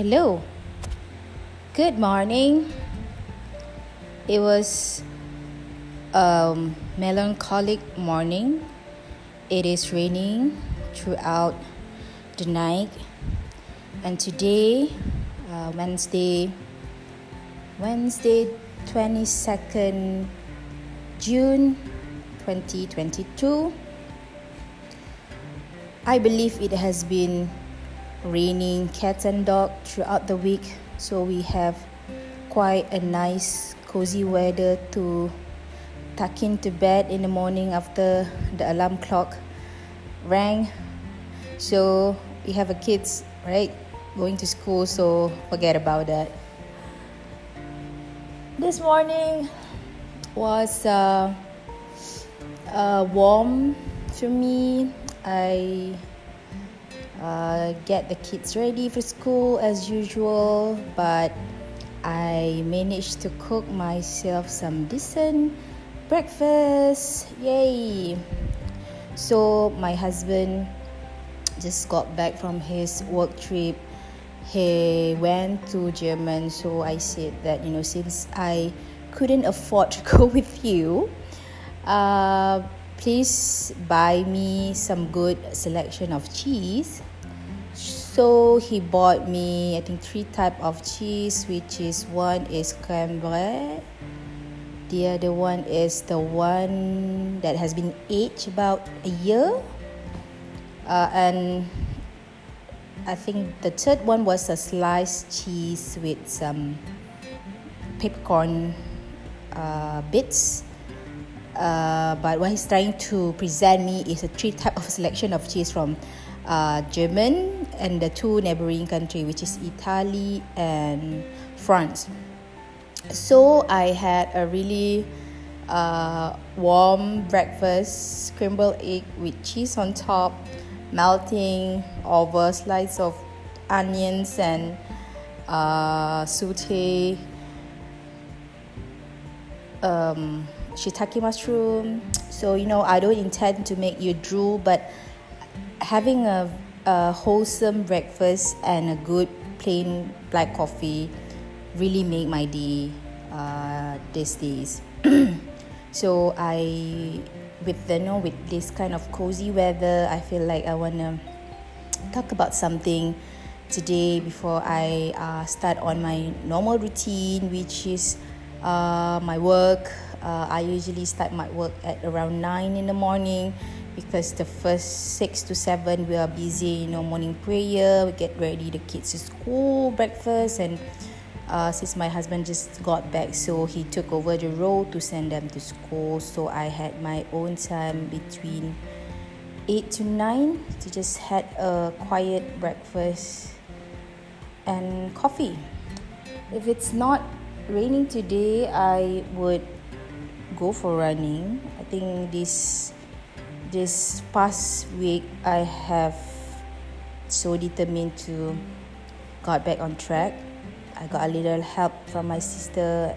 Hello. Good morning. It was a melancholic morning. It is raining throughout the night. And today, uh, Wednesday, Wednesday, 22nd June 2022, I believe it has been raining cats and dog throughout the week. So we have quite a nice cozy weather to tuck into bed in the morning after the alarm clock rang. So we have a kids right going to school so forget about that. This morning was uh, uh, warm for me. I uh, get the kids ready for school as usual, but I managed to cook myself some decent breakfast. Yay! So, my husband just got back from his work trip. He went to Germany, so I said that you know, since I couldn't afford to go with you, uh, please buy me some good selection of cheese so he bought me i think three type of cheese which is one is camembert the other one is the one that has been aged about a year. Uh, and i think the third one was a sliced cheese with some peppercorn uh, bits. Uh, but what he's trying to present me is a three type of selection of cheese from uh, German and the two neighboring country, which is Italy and France. So I had a really uh, warm breakfast, scrambled egg with cheese on top, melting over slices of onions and uh, saute um, shiitake mushroom. So you know I don't intend to make you drool, but having a, a wholesome breakfast and a good plain black coffee really make my day uh, these days. so I, with the you know with this kind of cozy weather, I feel like I wanna talk about something today before I uh, start on my normal routine, which is uh, my work. Uh, I usually start my work at around nine in the morning because the first six to seven we are busy you know morning prayer we get ready the kids to school breakfast and uh, since my husband just got back so he took over the role to send them to school. So i had my own time between 8 to 9 to just had a quiet breakfast and coffee. If it's not raining today i would go for running. I think this this past week I have so determined to got back on track. I got a little help from my sister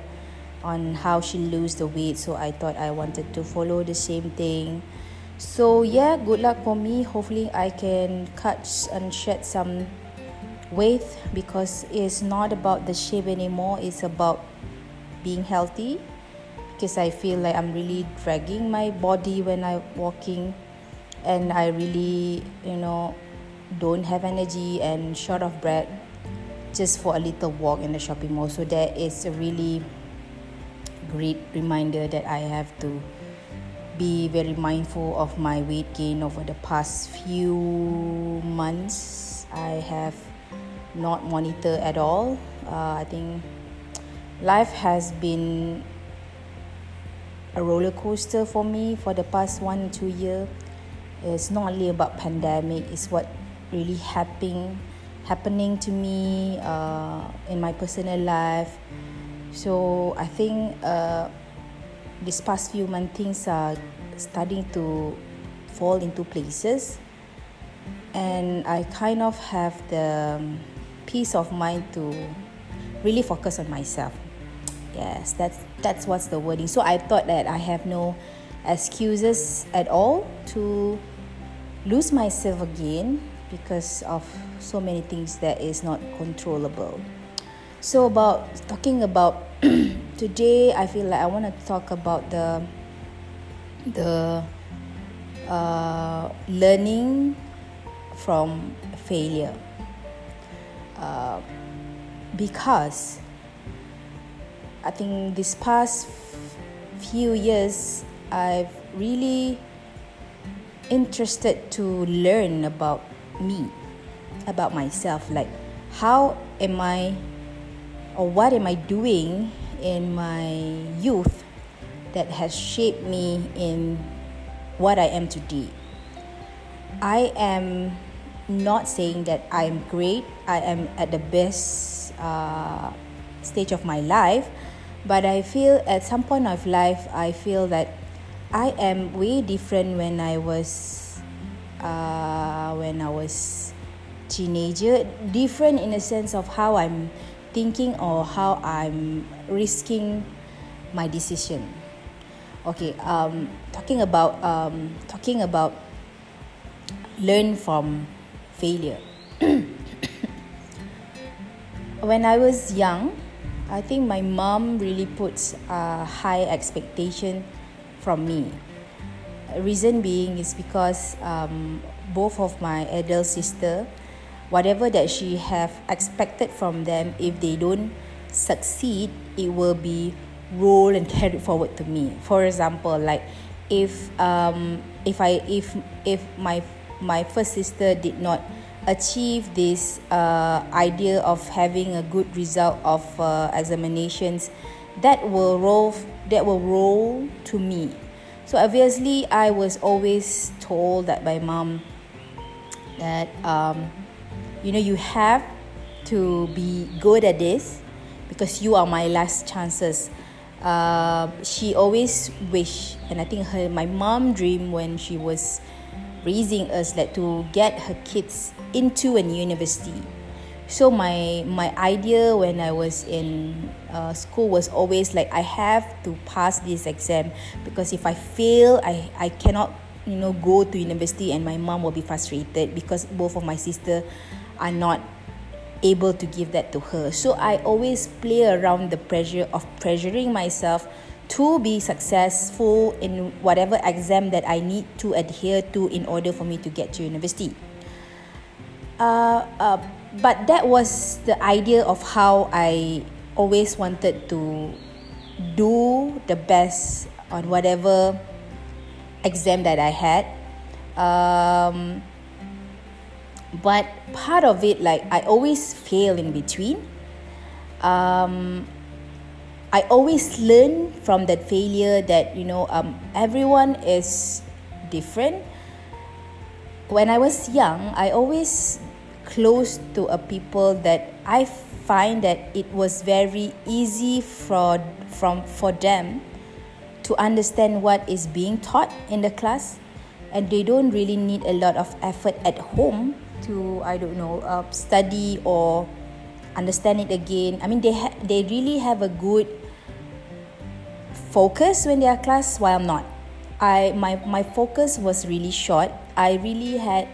on how she lose the weight so I thought I wanted to follow the same thing. So yeah, good luck for me. Hopefully I can cut and shed some weight because it's not about the shape anymore, it's about being healthy because I feel like I'm really dragging my body when I'm walking and I really, you know, don't have energy and short of breath just for a little walk in the shopping mall. So that is a really great reminder that I have to be very mindful of my weight gain over the past few months. I have not monitored at all. Uh, I think life has been a roller coaster for me for the past one two year. It's not only about pandemic it's what really happening happening to me uh, in my personal life. So i think uh, this past few months things are starting to fall into places. And i kind of have the um, peace of mind to really focus on myself yes that's that's what's the wording so i thought that i have no excuses at all to lose myself again because of so many things that is not controllable. So about talking about today, I feel like I want to talk about the the uh, learning from failure uh, because I think this past few years I've really interested to learn about me about myself like how am I or what am I doing in my youth that has shaped me in what I am today. I am not saying that I'm great, I am at the best uh, stage of my life, but I feel at some point of life, I feel that I am way different when I was uh, when I was teenager. Different in a sense of how I'm thinking or how I'm risking my decision. Okay um talking about um talking about learn from failure. When i was young i think my mom really puts a high expectation from me. Reason being is because um both of my adult sister whatever that she have expected from them if they don't succeed it will be roll and carried forward to me. For example like if um if i if if my my first sister did not achieve this uh, idea of having a good result of uh, examinations that will roll that will roll to me. So obviously i was always told that by mom that um, you know you have to be good at this because you are my last chances. Uh, she always wish and i think her my mom dream when she was raising us that to get her kids into a university so my my idea when i was in uh, school was always like i have to pass this exam because if i fail i i cannot you know go to university and my mom will be frustrated because both of my sister are not able to give that to her. So I always play around the pressure of pressuring myself to be successful in whatever exam that I need to adhere to in order for me to get to university. Uh, uh, but that was the idea of how I always wanted to do the best on whatever exam that I had. Um, but part of it like i always fail in between um, i always learn from that failure that you know um, everyone is different when i was young i always close to a people that i find that it was very easy for from for them to understand what is being taught in the class and they don't really need a lot of effort at home to I don't know uh, study or understand it again. I mean they ha- they really have a good focus when they are class while I'm not. I my my focus was really short. I really had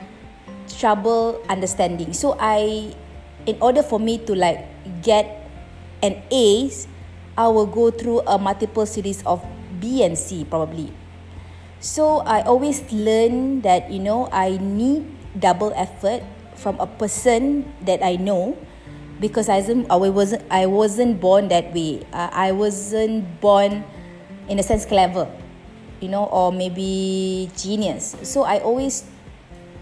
trouble understanding. So I in order for me to like get an A, I will go through a multiple series of B and C probably. So I always learn that you know I need double effort from a person that I know because I wasn't I wasn't I wasn't born that way. Uh, I wasn't born in a sense clever, you know, or maybe genius. So I always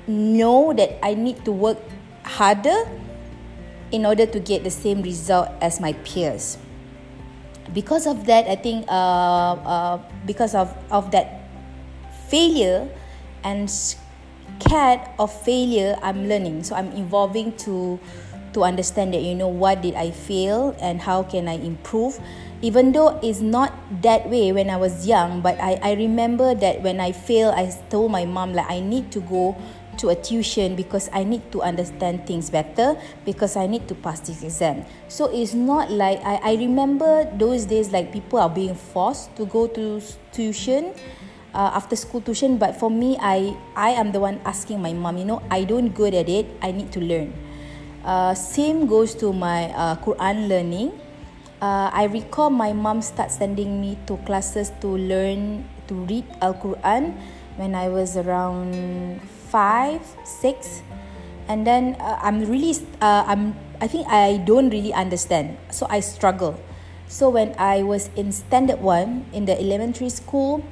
know that I need to work harder in order to get the same result as my peers. Because of that, I think uh, uh, because of, of that failure and scared of failure i'm learning so i'm evolving to to understand that you know what did i fail and how can i improve even though it's not that way when i was young but i i remember that when i fail i told my mom like i need to go to a tuition because I need to understand things better because I need to pass this exam. So it's not like I, I remember those days like people are being forced to go to tuition uh, after school tuition but for me I I am the one asking my mom you know I don't good at it I need to learn uh, same goes to my uh, Quran learning uh, I recall my mom start sending me to classes to learn to read Al Quran when I was around five six and then uh, I'm really uh, I'm I think I don't really understand so I struggle so when I was in standard 1 in the elementary school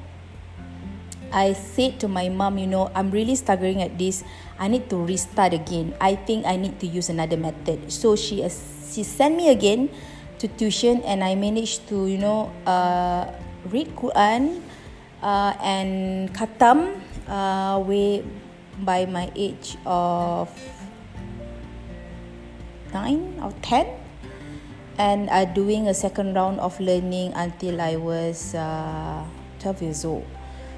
I said to my mom, you know, I'm really struggling at this. I need to restart again. I think I need to use another method. So she she sent me again to tuition, and I managed to you know uh, read Quran uh, and khatam uh, way by my age of nine or ten, and uh, doing a second round of learning until I was uh, twelve years old.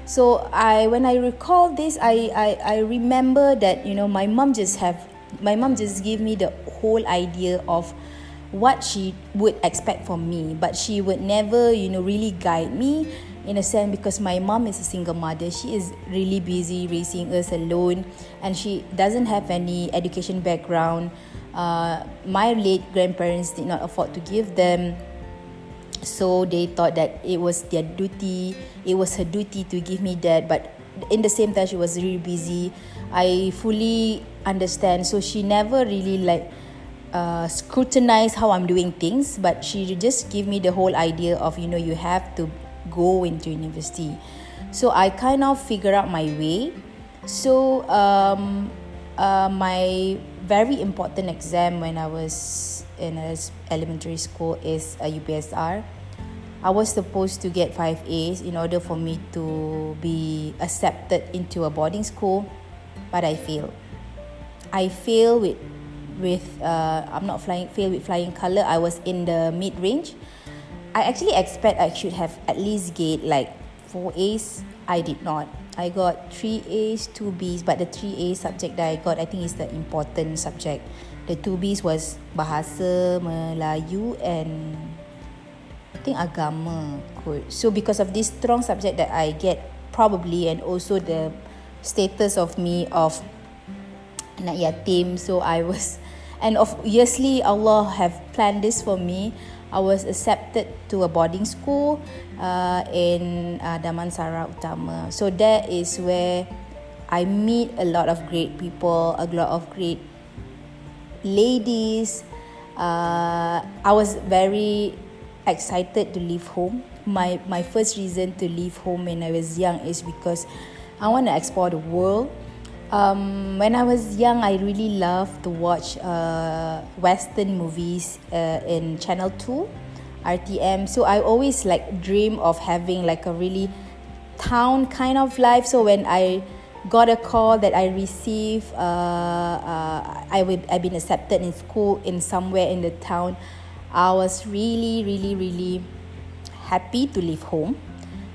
So I when I recall this I, I I remember that you know my mom just have my mom just gave me the whole idea of what she would expect from me. But she would never you know really guide me in a sense because my mom is a single mother she is really busy raising us alone and she doesn't have any education background. Uh, my late grandparents did not afford to give them so they thought that it was their duty it was her duty to give me that but in the same time she was really busy. I fully understand. So she never really like uh, scrutinize how i'm doing things but she just give me the whole idea of you know you have to go into university so i kind of figure out my way so um, uh, my very important exam when i was in elementary school is a UPSR. I was supposed to get 5 A's in order for me to be accepted into a boarding school, but I failed. I failed with with uh, I'm not flying fail with flying color. I was in the mid range. I actually expect I should have at least get like 4 A's. I did not. I got 3 A's, 2 B's, but the 3 A subject that I got I think is the important subject the two B's was bahasa Melayu and I think agama kot. So because of this strong subject that I get probably and also the status of me of anak yatim so I was and obviously Allah have planned this for me I was accepted to a boarding school uh, in uh, Damansara Utama so that is where I meet a lot of great people a lot of great ladies. Uh, I was very excited to leave home. My my first reason to leave home when I was young is because I want to explore the world. Um, when I was young, I really loved to watch uh, Western movies uh, in Channel Two, RTM. So I always like dream of having like a really town kind of life. So when I got a call that I received. Uh, uh, I would I've been accepted in school in somewhere in the town. I was really, really, really happy to leave home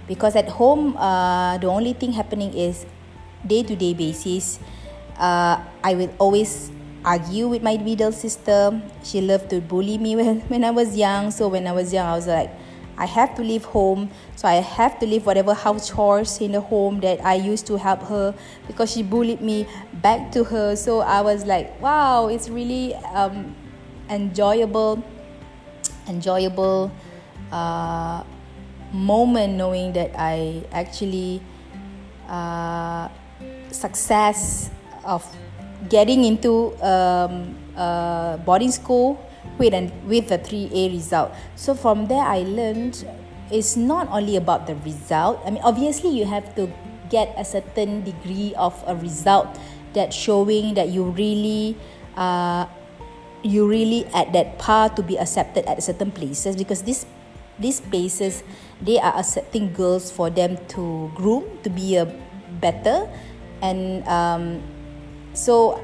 because at home, uh, the only thing happening is day to day basis. Uh, I would always argue with my middle sister. She loved to bully me when, when I was young. So when I was young, I was like, I have to leave home, so I have to leave whatever house chores in the home that I used to help her because she bullied me back to her. So I was like, wow, it's really um, enjoyable, enjoyable uh, moment knowing that I actually uh, success of getting into um, uh, boarding school with and with a 3A result. So from there I learned it's not only about the result. I mean obviously you have to get a certain degree of a result that showing that you really uh, you really at that par to be accepted at certain places because this these places they are accepting girls for them to groom to be a better and um, so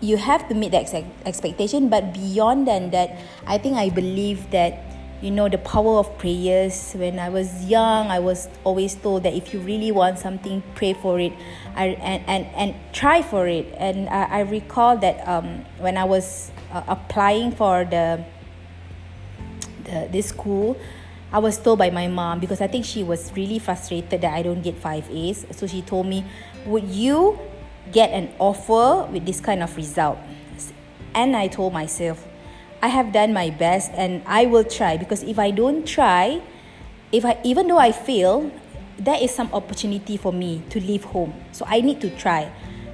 you have to meet that ex- expectation but beyond than that i think i believe that you know the power of prayers. When i was young i was always told that if you really want something pray for it. I, and, and, and try for it. And i, I recall that um, when i was uh, applying for the, the this school I was told by my mom because I think she was really frustrated that I don't get five A's. So she told me, Would you get an offer with this kind of result? And I told myself, I have done my best and I will try because if I don't try, if I even though I fail, there is some opportunity for me to leave home. So I need to try.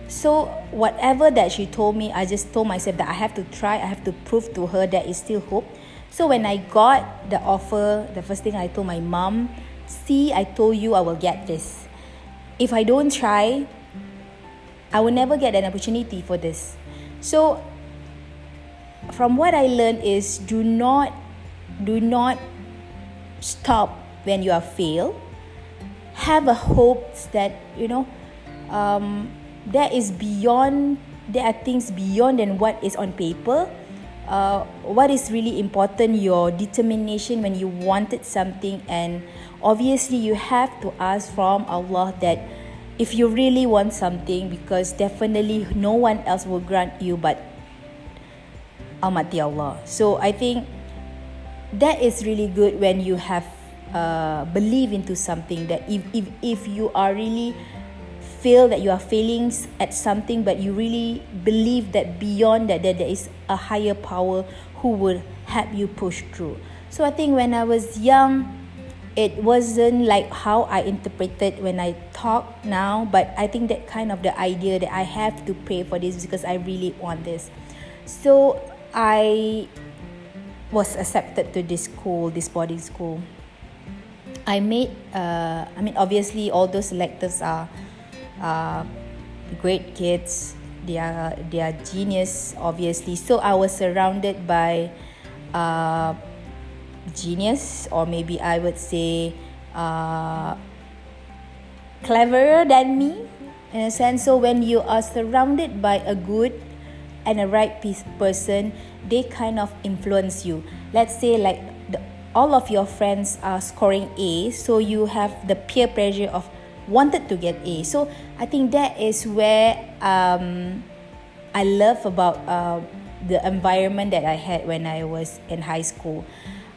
So whatever that she told me, I just told myself that I have to try, I have to prove to her that is still hope. So when I got the offer, the first thing I told my mom, see, I told you I will get this. If I don't try, I will never get an opportunity for this. So from what I learned is do not do not stop when you are failed. Have a hope that you know um, there is beyond there are things beyond than what is on paper uh, what is really important your determination when you wanted something and obviously you have to ask from allah that if you really want something because definitely no one else will grant you but almighty allah. So i think that is really good when you have uh, believe into something that if, if, if you are really feel that you are failing at something but you really believe that beyond that, that there is a higher power who will help you push through. So i think when i was young it wasn't like how i interpreted when i talk now but i think that kind of the idea that i have to pray for this because i really want this. So i was accepted to this school this boarding school. I made uh, i mean obviously all those lectures are uh, great kids. They are they are genius obviously. So i was surrounded by uh, genius or maybe i would say uh, cleverer than me in a sense so when you are surrounded by a good and a right person they kind of influence you let's say like the, all of your friends are scoring a so you have the peer pressure of wanted to get A. So I think that is where um, I love about uh, the environment that I had when I was in high school.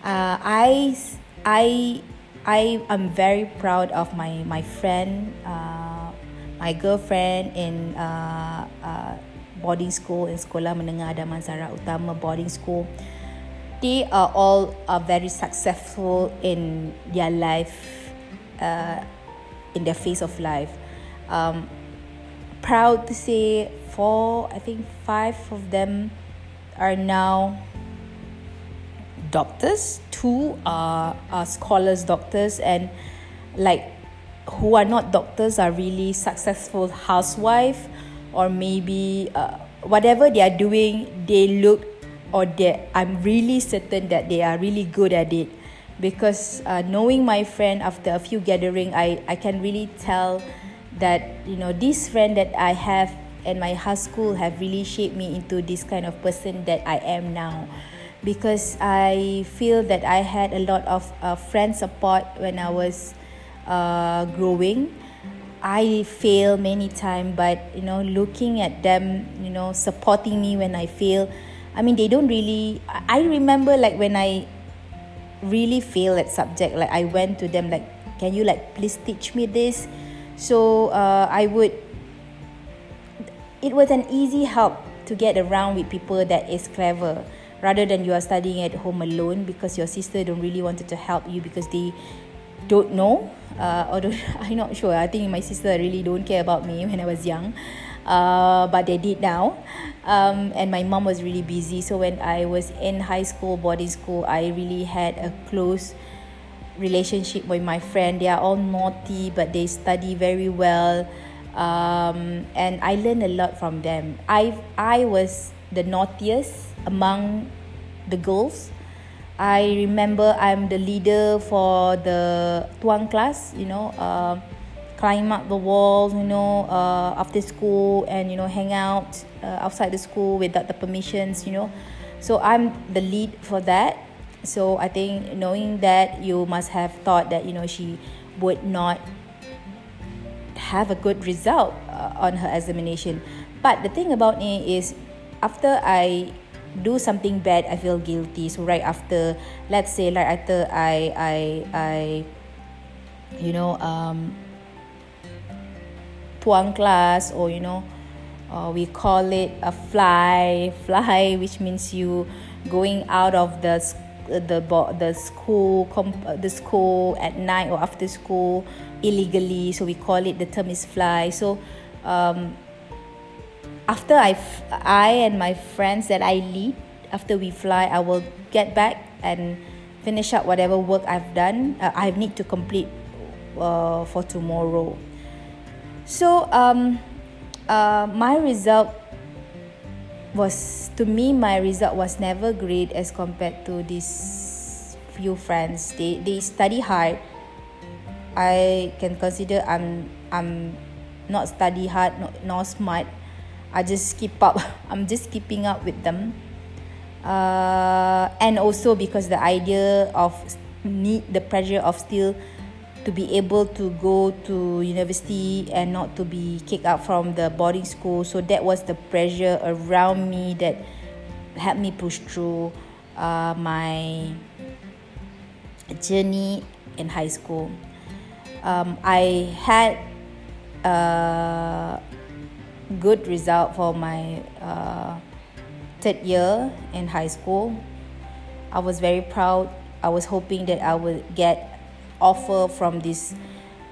Uh, I I I am very proud of my my friend, uh, my girlfriend in uh, uh, boarding school in Sekolah Menengah Damansara Utama boarding school. They are all are very successful in their life. Uh, in their phase of life. Um, proud to say, four, I think five of them are now doctors. Two are, are scholars, doctors, and like who are not doctors are really successful housewife or maybe uh, whatever they are doing, they look or they I'm really certain that they are really good at it because uh, knowing my friend after a few gathering I, I can really tell that you know this friend that I have and my high school have really shaped me into this kind of person that I am now because I feel that I had a lot of uh, friend support when I was uh, growing. I fail many times but you know looking at them you know supporting me when I fail I mean they don't really I remember like when I really fail at subject like i went to them like can you like please teach me this? So uh, i would it was an easy help to get around with people that is clever rather than you are studying at home alone because your sister don't really wanted to help you because they don't know uh, although i'm not sure. I think my sister really don't care about me when i was young. Uh, but they did now. Um, and my mom was really busy. So when i was in high school boarding school i really had a close relationship with my friend. They are all naughty but they study very well. Um, and i learned a lot from them. I i was the naughtiest among the girls i remember i'm the leader for the tuang class you know uh, climb up the walls, you know, uh, after school and, you know, hang out uh, outside the school without the permissions, you know. So I'm the lead for that. So I think knowing that you must have thought that, you know, she would not have a good result uh, on her examination. But the thing about me is after I do something bad I feel guilty. So right after let's say like after I I I you know um tuang class or you know uh, we call it a fly fly which means you going out of the the the school the school at night or after school illegally. So we call it the term is fly. So um, after I, I and my friends that I lead after we fly I will get back and finish up whatever work I've done. Uh, I need to complete uh, for tomorrow. So um, uh, my result was to me my result was never great as compared to these few friends. They they study hard. I can consider I'm I'm not study hard not, not smart I just keep up. I'm just keeping up with them. Uh, and also because the idea of need the pressure of still to be able to go to university and not to be kicked out from the boarding school. So that was the pressure around me that helped me push through uh, my journey in high school. Um, I had a good result for my uh, third year in high school. I was very proud. I was hoping that I would get offer from this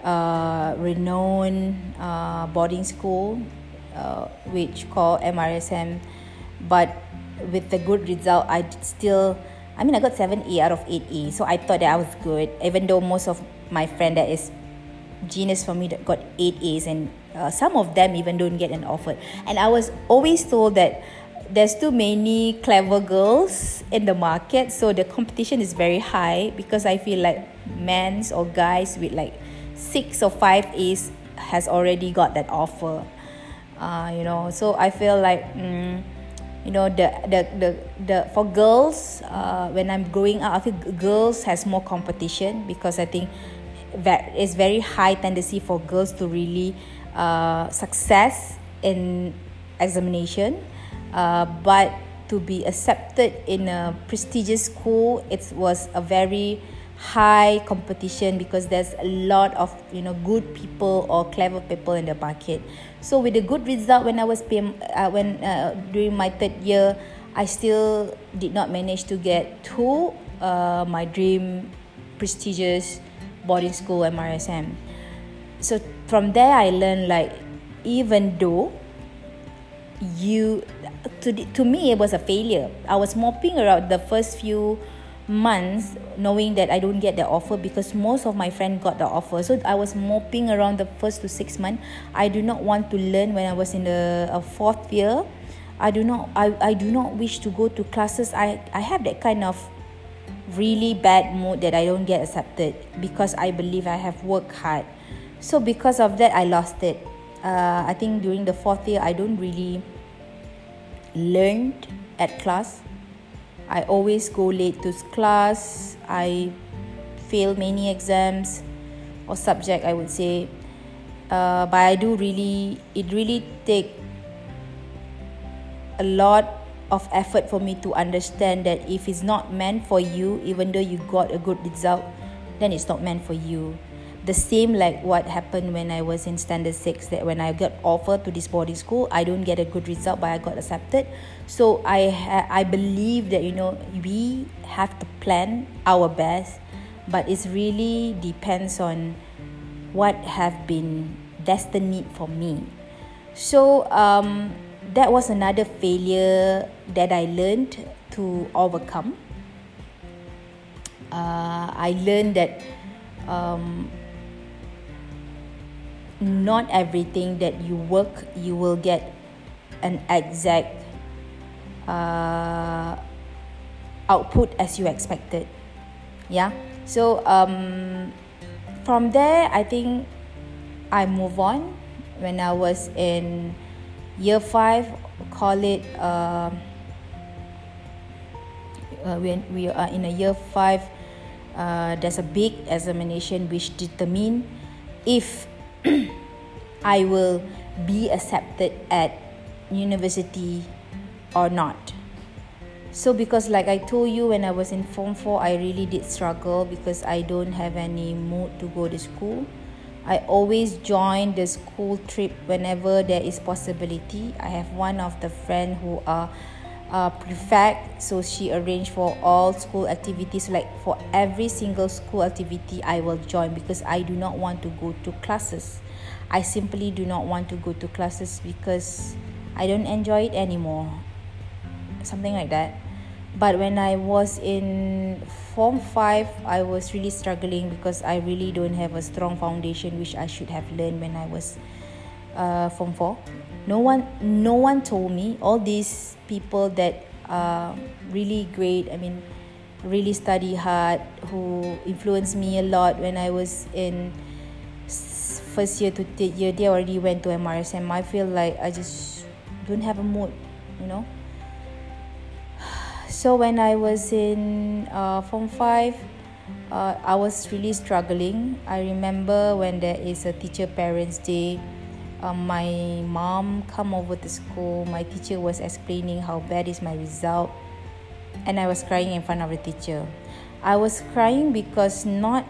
uh, renowned uh, boarding school, uh, which called MRSM. But with the good result, I still, I mean, I got seven A out of eight A. So I thought that I was good, even though most of my friend that is genius for me that got eight A's and uh, some of them even don't get an offer. And i was always told that there's too many clever girls in the market so the competition is very high because i feel like men's or guys with like six or five a's has already got that offer. Uh, you know so i feel like mm, you know the the the, the for girls uh, when i'm growing up i feel girls has more competition because i think that is very high tendency for girls to really uh, success in examination. Uh, but to be accepted in a prestigious school it was a very high competition because there's a lot of you know good people or clever people in the market. So with a good result when i was PM, uh, when uh, during my third year i still did not manage to get to uh, my dream prestigious boarding school MRSM. So from there I learned like even though you to to me it was a failure. I was moping around the first few months knowing that I don't get the offer because most of my friends got the offer. So I was moping around the first to six months. I do not want to learn when I was in the fourth year. I do not I, I do not wish to go to classes. I, I have that kind of really bad mood that I don't get accepted because I believe I have worked hard. So because of that, I lost it. Uh, I think during the fourth year, I don't really learned at class. I always go late to class. I fail many exams or subject, I would say. Uh, but I do really, it really take a lot of effort for me to understand that if it's not meant for you even though you got a good result then it's not meant for you. The same like what happened when I was in standard 6 that when I got offered to this boarding school I don't get a good result but I got accepted. So I I believe that you know we have to plan our best but it really depends on what have been destined for me. So um that was another failure that I learned to overcome. Uh, I learned that um, not everything that you work you will get an exact uh, output as you expected. Yeah. So um, from there, I think I move on. When I was in year five call it uh, uh, when we are in a year five uh, there's a big examination which determine if I will be accepted at university or not. So because like i told you when i was in form 4 i really did struggle because i don't have any mood to go to school i always join the school trip whenever there is possibility. I have one of the friend who are prefect so she arranged for all school activities like for every single school activity i will join because i do not want to go to classes. I simply do not want to go to classes because i don't enjoy it anymore. Something like that but when i was in form 5 i was really struggling because i really don't have a strong foundation which i should have learned when i was uh, form 4 no one no one told me. All these people that are really great i mean really study hard who influenced me a lot when i was in first year to third year they already went to mrsm i feel like i just don't have a mood you know so when I was in uh, Form 5, uh, I was really struggling. I remember when there is a teacher parents day, uh, my mom come over to school. My teacher was explaining how bad is my result, and I was crying in front of the teacher. I was crying because not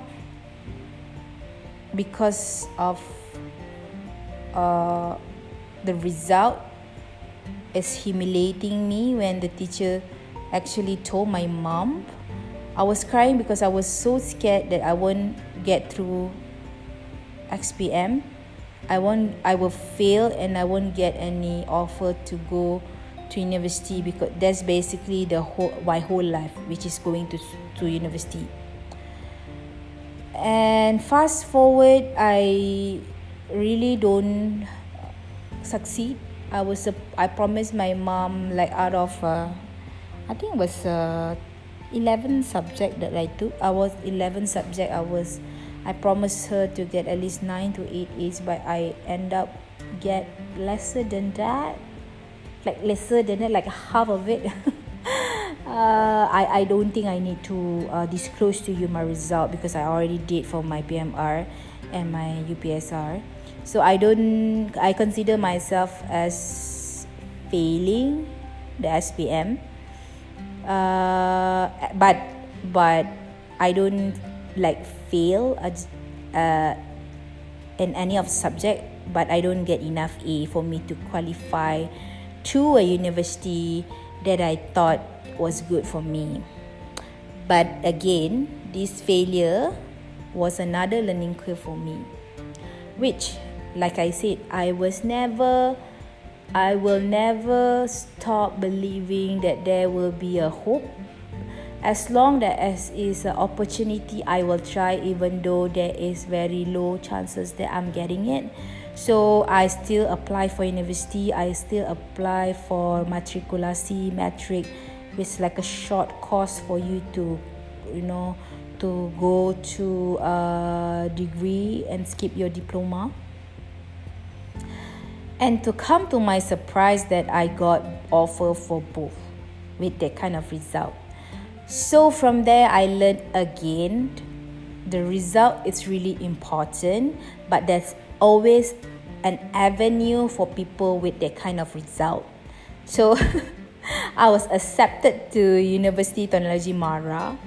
because of uh, the result is humiliating me when the teacher actually told my mom. I was crying because I was so scared that I won't get through SPM. I won't I will fail and I won't get any offer to go to university because that's basically the whole my whole life which is going to to university. And fast forward I really don't succeed. I was I promised my mom like out of uh, I think it was uh, 11 subject that I took. I was 11 subject. I was I promised her to get at least 9 to 8 A's but I end up get lesser than that. Like lesser than that like half of it. uh, I I don't think I need to uh, disclose to you my result because I already did for my PMR and my UPSR. So I don't I consider myself as failing the SPM uh, but but I don't like fail uh, in any of subject but I don't get enough A for me to qualify to a university that I thought was good for me. But again this failure was another learning curve for me which like I said I was never I will never stop believing that there will be a hope. As long that as is an opportunity, I will try, even though there is very low chances that I'm getting it. So I still apply for university. I still apply for matrikulasi metric, which is like a short course for you to, you know, to go to a degree and skip your diploma and to come to my surprise that I got offer for both with that kind of result. So from there I learned again the result is really important but there's always an avenue for people with that kind of result. So I was accepted to University Technology Mara.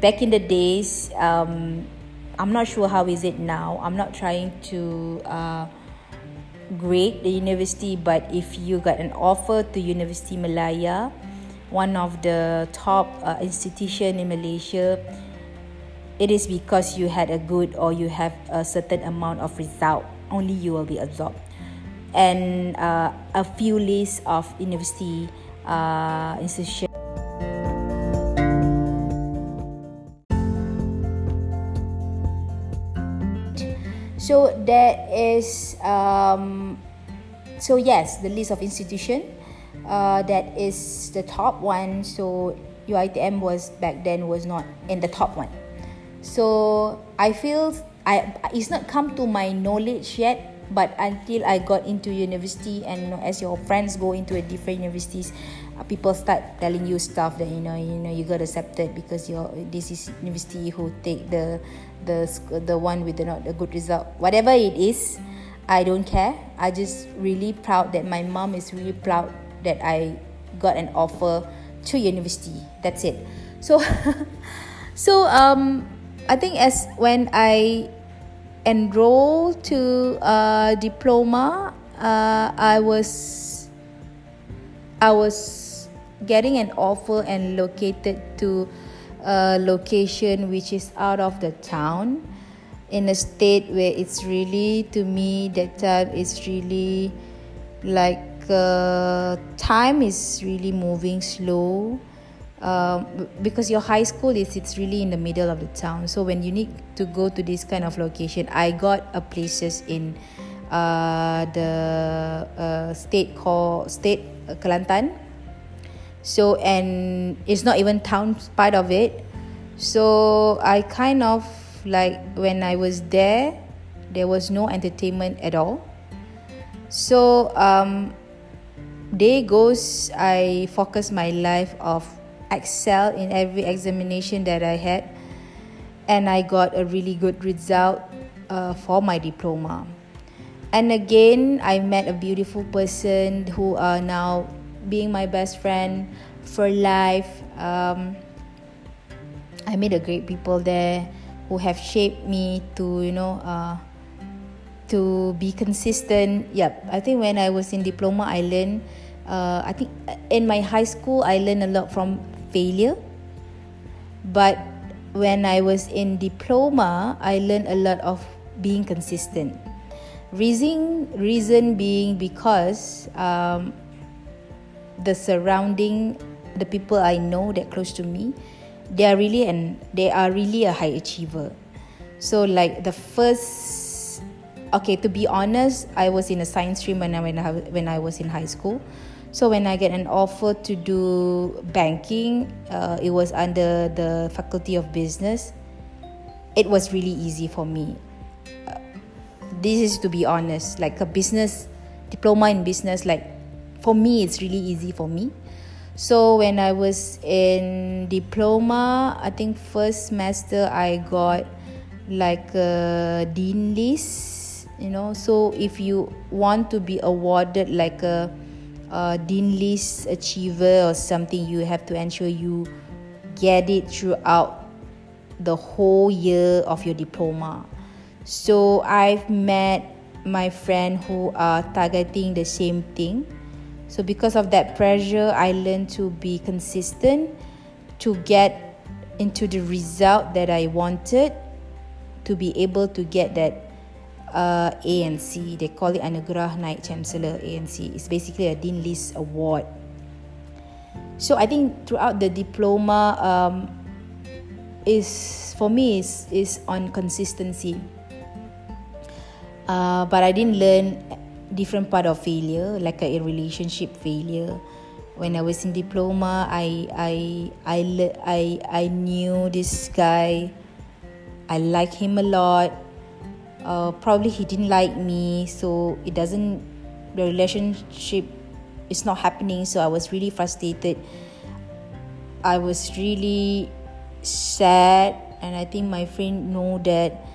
Back in the days, um, I'm not sure how is it now. I'm not trying to uh, great the university but if you got an offer to University Malaya one of the top uh, institution in Malaysia it is because you had a good or you have a certain amount of result only you will be absorbed. And uh, a few lists of university uh, institution so that is um, so yes the list of institution uh, that is the top one. So UITM was back then was not in the top one. So I feel I it's not come to my knowledge yet but until I got into university and as your friends go into a different universities people start telling you stuff that you know you know you got accepted because your this is university who take the the the one with the not a good result whatever it is I don't care I just really proud that my mom is really proud that I got an offer to university. That's it. So, so um, I think as when I enrolled to a diploma, uh, I was I was getting an offer and located to a location which is out of the town in a state where it's really to me that time is really like uh, time is really moving slow um, because your high school is it's really in the middle of the town. So when you need to go to this kind of location i got a places in uh, the uh, state called state uh, kelantan so and it's not even town part of it. So i kind of like when i was there there was no entertainment at all. So um day goes i focus my life of excel in every examination that i had. And i got a really good result uh, for my diploma. And again i met a beautiful person who are now being my best friend for life. Um, i met a great people there who have shaped me to you know uh, to be consistent. Yep i think when i was in diploma i learned uh, i think in my high school i learned a lot from failure. But when i was in diploma i learned a lot of being consistent. Reason reason being because um, the surrounding the people i know that close to me they are really and they are really a high achiever. So like the first okay to be honest i was in a science stream when i when I, when I was in high school. So when i get an offer to do banking uh, it was under the faculty of business. It was really easy for me. Uh, this is to be honest like a business diploma in business like for me it's really easy for me so when I was in diploma, I think first semester I got like a dean list, you know. So if you want to be awarded like a, a dean list achiever or something, you have to ensure you get it throughout the whole year of your diploma. So I've met my friend who are targeting the same thing so, because of that pressure, I learned to be consistent to get into the result that I wanted to be able to get that uh, ANC. They call it Anugerah Naib Chancellor ANC. It's basically a Dean List Award. So I think throughout the diploma um, is for me is is on consistency. Uh, but I didn't learn different part of failure like a, relationship failure. When i was in diploma i i i i, I knew this guy. I like him a lot. Uh, probably he didn't like me so it doesn't the relationship is not happening. So i was really frustrated. I was really sad and i think my friend know that.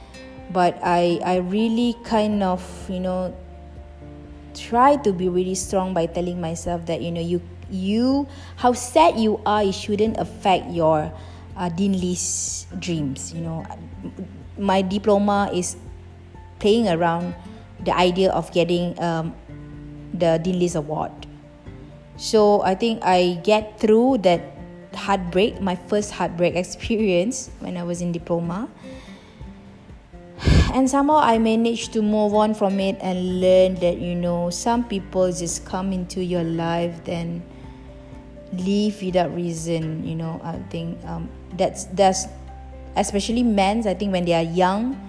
But i i really kind of you know try to be really strong by telling myself that you know you you how sad you are it shouldn't affect your uh, dean list dreams you know. My diploma is playing around the idea of getting um, the dean list award. So i think i get through that heartbreak my first heartbreak experience when i was in diploma and somehow I managed to move on from it and learn that you know some people just come into your life then leave without reason you know I think um, that's that's especially men I think when they are young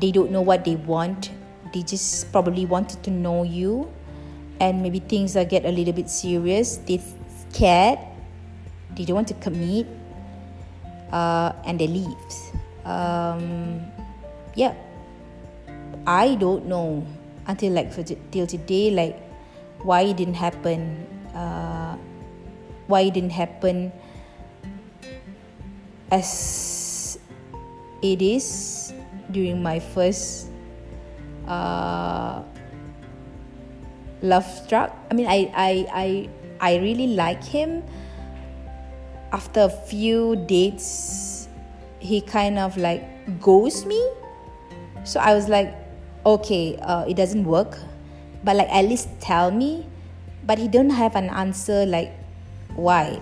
they don't know what they want. They just probably wanted to know you. And maybe things get a little bit serious. They scared. They don't want to commit uh, and they leave um, yeah. I don't know until like for till today like why it didn't happen. Uh, why it didn't happen as it is during my first uh, love struck. I mean i i i I really like him. After a few dates, he kind of like ghosts me. So I was like, okay, uh, it doesn't work, but like at least tell me. But he don't have an answer like why.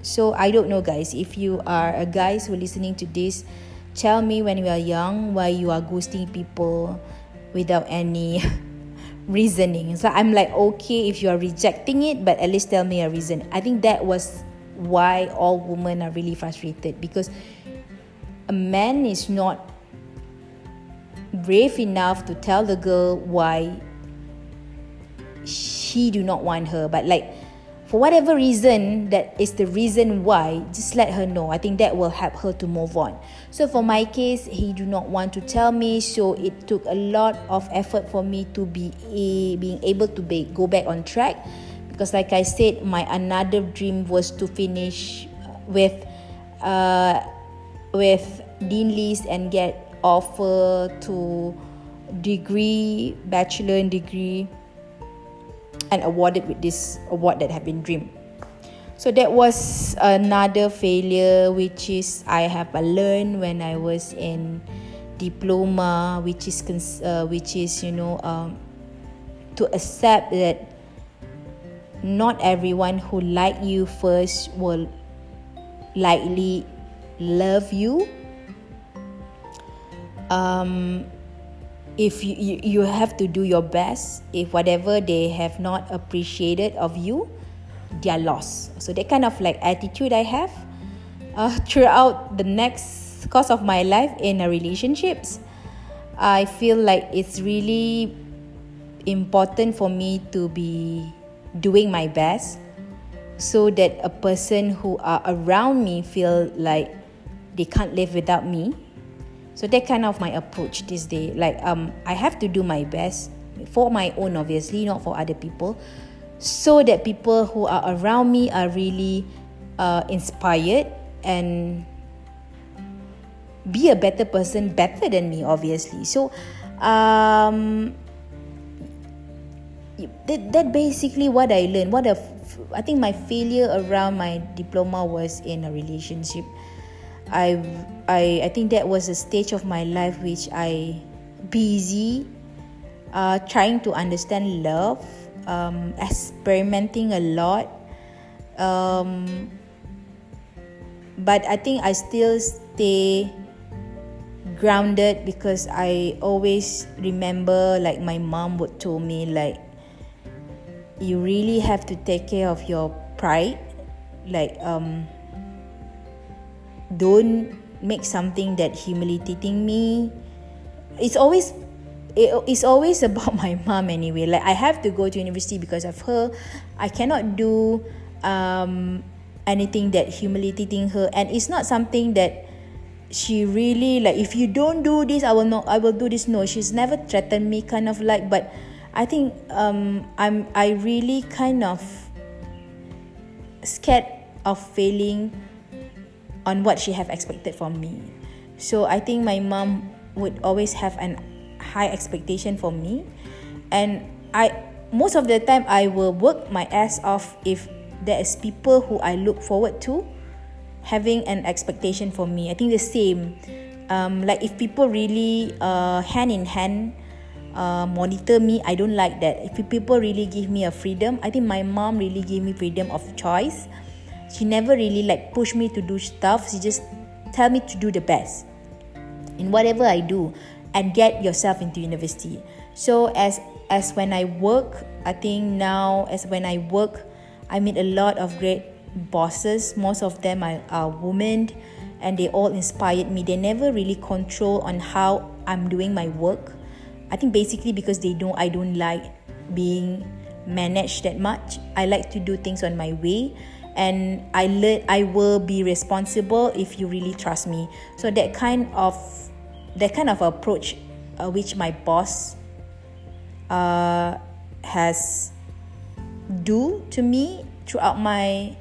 So I don't know, guys. If you are a guys who are listening to this, tell me when you are young why you are ghosting people without any reasoning. So I'm like, okay, if you are rejecting it, but at least tell me a reason. I think that was why all women are really frustrated because a man is not brave enough to tell the girl why she do not want her. But like for whatever reason that is the reason why just let her know. I think that will help her to move on. So for my case he do not want to tell me so it took a lot of effort for me to be a, being able to be, go back on track. Because like i said my another dream was to finish with uh, with dean list and get offer to degree bachelor and degree and awarded with this award that have been dreamed. So that was another failure, which is I have learned when I was in diploma, which is uh, which is you know um, to accept that not everyone who like you first will likely love you. Um, if you, you, you have to do your best if whatever they have not appreciated of you they are lost so that kind of like attitude i have uh, throughout the next course of my life in a relationships i feel like it's really important for me to be doing my best so that a person who are around me feel like they can't live without me. So that kind of my approach this day like um i have to do my best for my own obviously not for other people. So that people who are around me are really uh, inspired and be a better person better than me obviously. So um that, that basically what i learned. What a i think my failure around my diploma was in a relationship I, I, I think that was a stage of my life which I busy uh, trying to understand love, um, experimenting a lot. Um, but I think I still stay grounded because I always remember like my mom would tell me like you really have to take care of your pride like um don't make something that humiliating me. It's always it, it's always about my mom anyway. Like i have to go to university because of her. I cannot do um, anything that humiliating her. And it's not something that she really like if you don't do this i will not i will do this. No she's never threatened me kind of like. But i think um, i'm i really kind of scared of failing on what she have expected from me. So I think my mom would always have an high expectation for me and I most of the time I will work my ass off if there is people who I look forward to having an expectation for me. I think the same. Um, like if people really uh, hand in hand uh, monitor me, I don't like that. If people really give me a freedom, I think my mom really gave me freedom of choice she never really like push me to do stuff. She just tell me to do the best in whatever i do and get yourself into university. So as as when i work i think now as when i work i meet a lot of great bosses. Most of them are, are women and they all inspired me. They never really control on how i'm doing my work. I think basically because they don't i don't like being managed that much. I like to do things on my way and I learn I will be responsible if you really trust me. So that kind of that kind of approach uh, which my boss uh, has do to me throughout my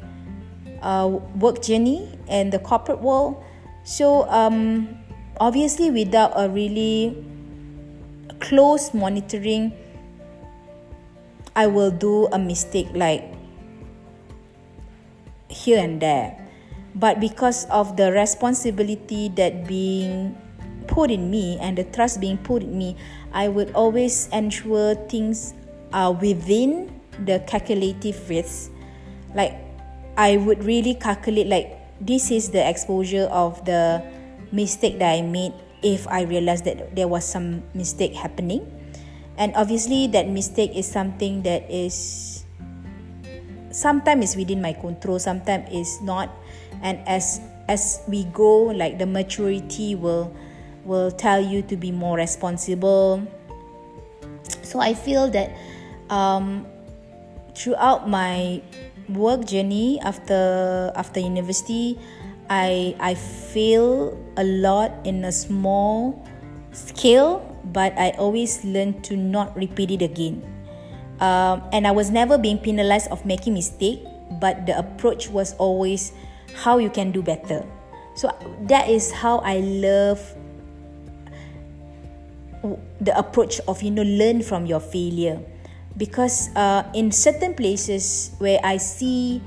uh, work journey and the corporate world. So um, obviously without a really close monitoring, I will do a mistake like here and there. But because of the responsibility that being put in me and the trust being put in me, I would always ensure things are within the calculative risk. Like I would really calculate like this is the exposure of the mistake that I made if I realized that there was some mistake happening. And obviously that mistake is something that is sometimes is within my control, sometimes is not. And as as we go, like the maturity will will tell you to be more responsible. So I feel that um, throughout my work journey after after university, I I feel a lot in a small scale, but I always learn to not repeat it again. Um, and I was never being penalized of making mistake, but the approach was always how you can do better. So that is how I love the approach of you know learn from your failure because uh, in certain places where i see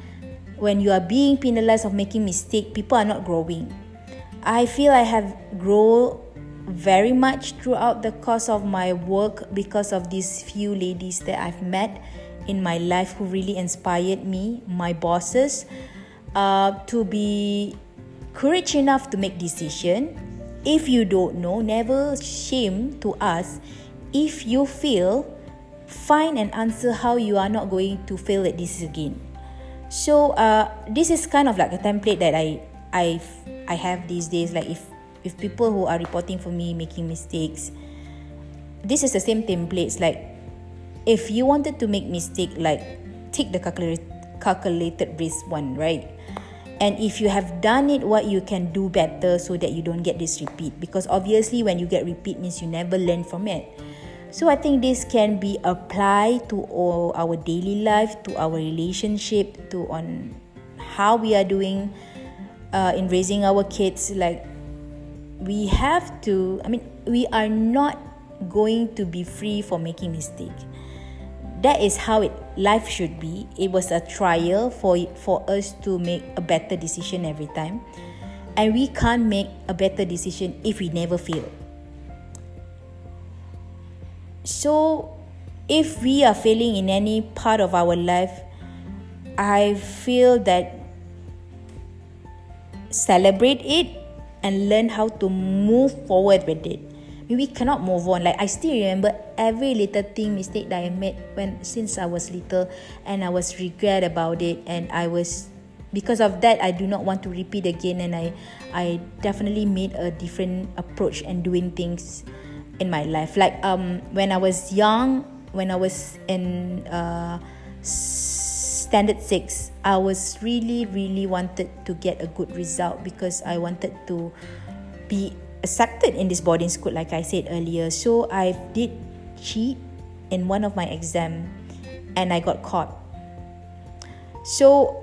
when you are being penalized of making mistake people are not growing i feel i have grown very much throughout the course of my work because of these few ladies that i've met in my life who really inspired me my bosses uh, to be courage enough to make decision if you don't know, never shame to ask. If you feel, find an answer how you are not going to fail at this again. So uh, this is kind of like a template that I I I have these days. Like if if people who are reporting for me making mistakes, this is the same templates. Like if you wanted to make mistake, like take the calculated calculated risk one, right? and if you have done it what you can do better so that you don't get this repeat because obviously when you get repeat means you never learn from it so i think this can be applied to all our daily life to our relationship to on how we are doing uh, in raising our kids like we have to i mean we are not going to be free for making mistake. That is how it life should be. It was a trial for for us to make a better decision every time. And we can't make a better decision if we never fail. So if we are failing in any part of our life i feel that celebrate it and learn how to move forward with it we cannot move on. Like I still remember every little thing mistake that I made when since I was little, and I was regret about it, and I was because of that I do not want to repeat again, and I I definitely made a different approach and doing things in my life. Like um when I was young, when I was in uh, standard six, I was really really wanted to get a good result because I wanted to be accepted in this boarding school like I said earlier. So I did cheat in one of my exam and I got caught. So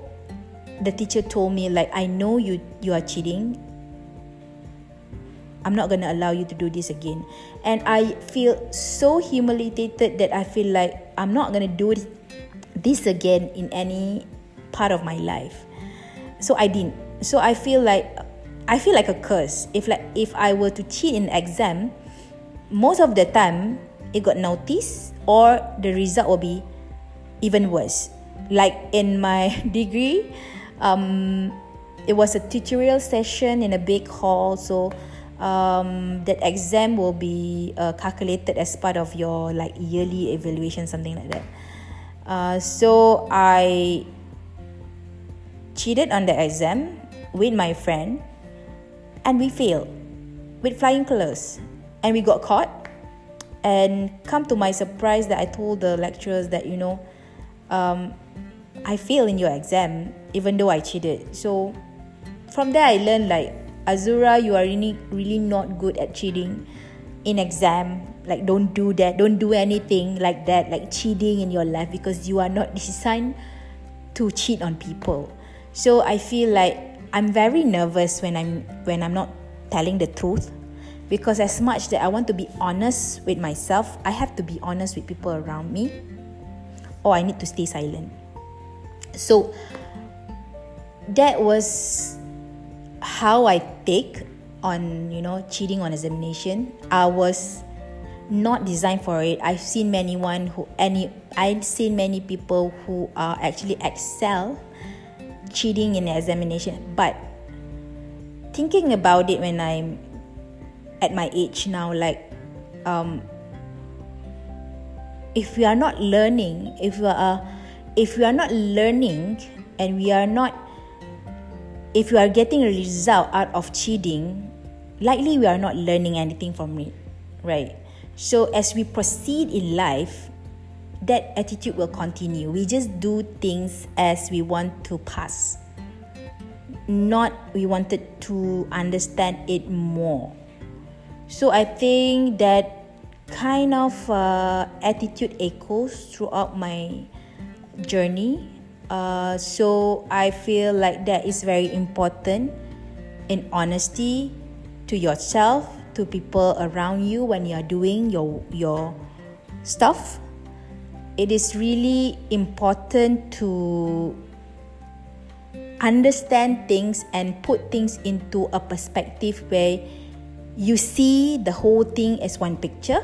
the teacher told me like I know you you are cheating. I'm not to allow you to do this again. And I feel so humiliated that I feel like I'm not to do this again in any part of my life. So I didn't. So I feel like I feel like a curse. If like if I were to cheat in exam, most of the time it got noticed or the result will be even worse. Like in my degree, um, it was a tutorial session in a big hall, so um, that exam will be uh, calculated as part of your like yearly evaluation, something like that. Uh, so I cheated on the exam with my friend and we failed with flying colors. And we got caught. And come to my surprise that i told the lecturers that you know um, i failed in your exam even though i cheated. So from there i learned like azura you are really really not good at cheating in exam like don't do that don't do anything like that like cheating in your life because you are not designed to cheat on people so i feel like I'm very nervous when I'm when I'm not telling the truth because as much that I want to be honest with myself, I have to be honest with people around me or I need to stay silent. So that was how I take on you know cheating on examination. I was not designed for it. I've seen many one who any I've seen many people who are actually excel cheating in examination. But thinking about it when I'm at my age now, like um, if we are not learning, if we are if we are not learning and we are not if we are getting a result out of cheating, likely we are not learning anything from it, right? So as we proceed in life, that attitude will continue. We just do things as we want to pass. Not we wanted to understand it more. So I think that kind of uh, attitude echoes throughout my journey uh, so I feel like that is very important in honesty to yourself, to people around you when you are doing your your stuff. It is really important to understand things and put things into a perspective where you see the whole thing as one picture.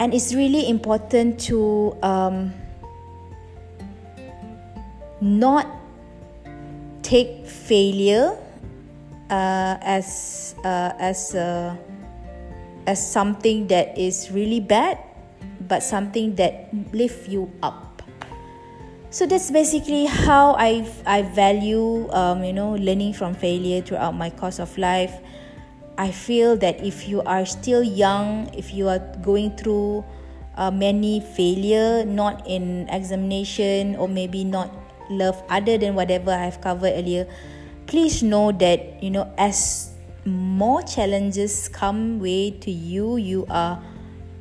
And it's really important to um, not take failure as uh, as uh, as something that is really bad, but something that lift you up. So that's basically how I I value um, you know learning from failure throughout my course of life. I feel that if you are still young, if you are going through uh, many failure, not in examination or maybe not love other than whatever I've covered earlier, please know that you know as more challenges come way to you, you are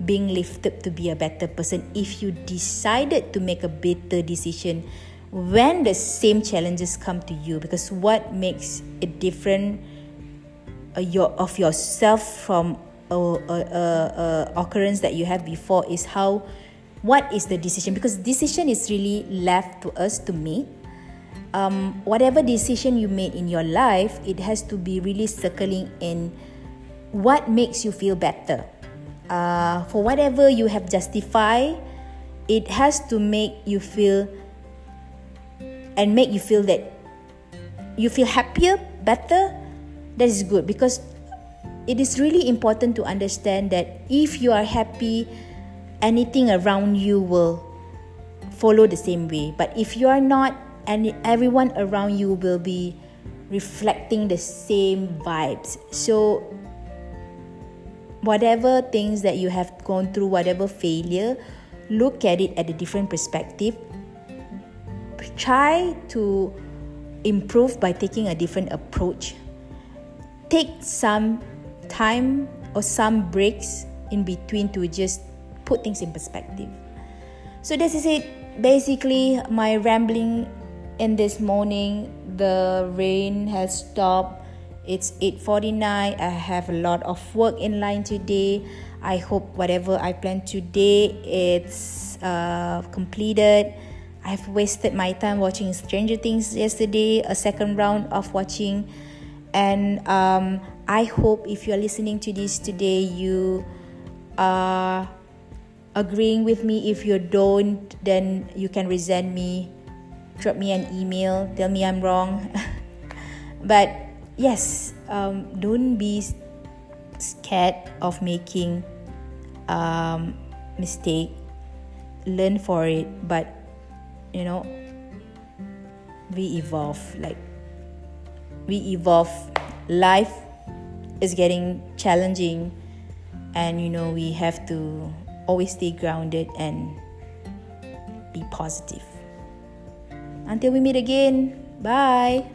being lifted to be a better person. If you decided to make a better decision when the same challenges come to you because what makes it different uh, your of yourself from a, a, a, a occurrence that you have before is how what is the decision? Because decision is really left to us to make um, whatever decision you made in your life it has to be really circling in what makes you feel better uh, for whatever you have justified it has to make you feel and make you feel that you feel happier better that is good because it is really important to understand that if you are happy anything around you will follow the same way. But if you are not, and everyone around you will be reflecting the same vibes. So, whatever things that you have gone through, whatever failure, look at it at a different perspective. Try to improve by taking a different approach. Take some time or some breaks in between to just put things in perspective. So this is it. Basically, my rambling in this morning. The rain has stopped. It's 8:49. I have a lot of work in line today. I hope whatever I plan today it's uh, completed. I've wasted my time watching Stranger Things yesterday, a second round of watching, and um, I hope if you are listening to this today, you are agreeing with me. If you don't, then you can resent me. Drop me an email. Tell me I'm wrong. but yes, um, don't be scared of making um, mistake. Learn for it, but you know, we evolve. Like we evolve. Life is getting challenging, and you know we have to always stay grounded and be positive. Until we meet again, bye.